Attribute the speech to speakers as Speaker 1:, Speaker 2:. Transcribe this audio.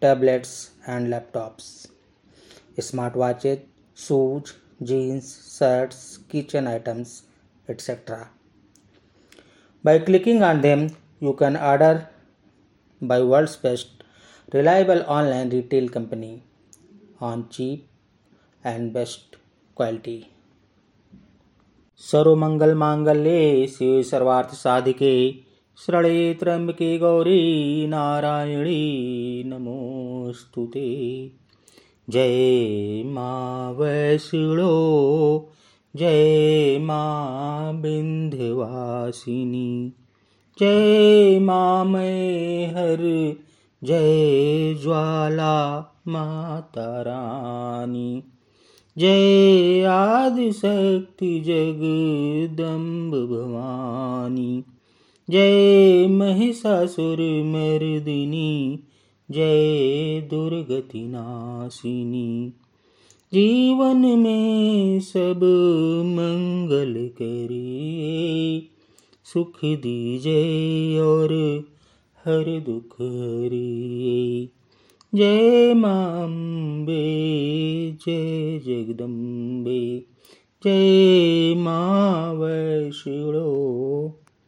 Speaker 1: tablets and laptops, smartwatches, shoes, jeans, shirts, kitchen items, etc. By clicking on them, you can order by world's best reliable online retail company on cheap and best quality. सर्वमंगल मांगल्ये Shiv सर्वार्थ साधिके शरणे त्र्यंबके गौरी नारायणी नमोऽस्तु ते। जय मा वैष्णो, जय मा विन्ध्यवासिनी जय मा हर जय ज्वाला माता रानी, जय आदिशक्ति जगदम्ब भवानी। जय महिषासुर मर्दिनी, जय दुर्गति नाशिनी जीवन में सब मंगल करिए, सुख दीजिए और हर दुख हरिए। जय माम्बे जय जगदम्बे, जय मा वैष्णो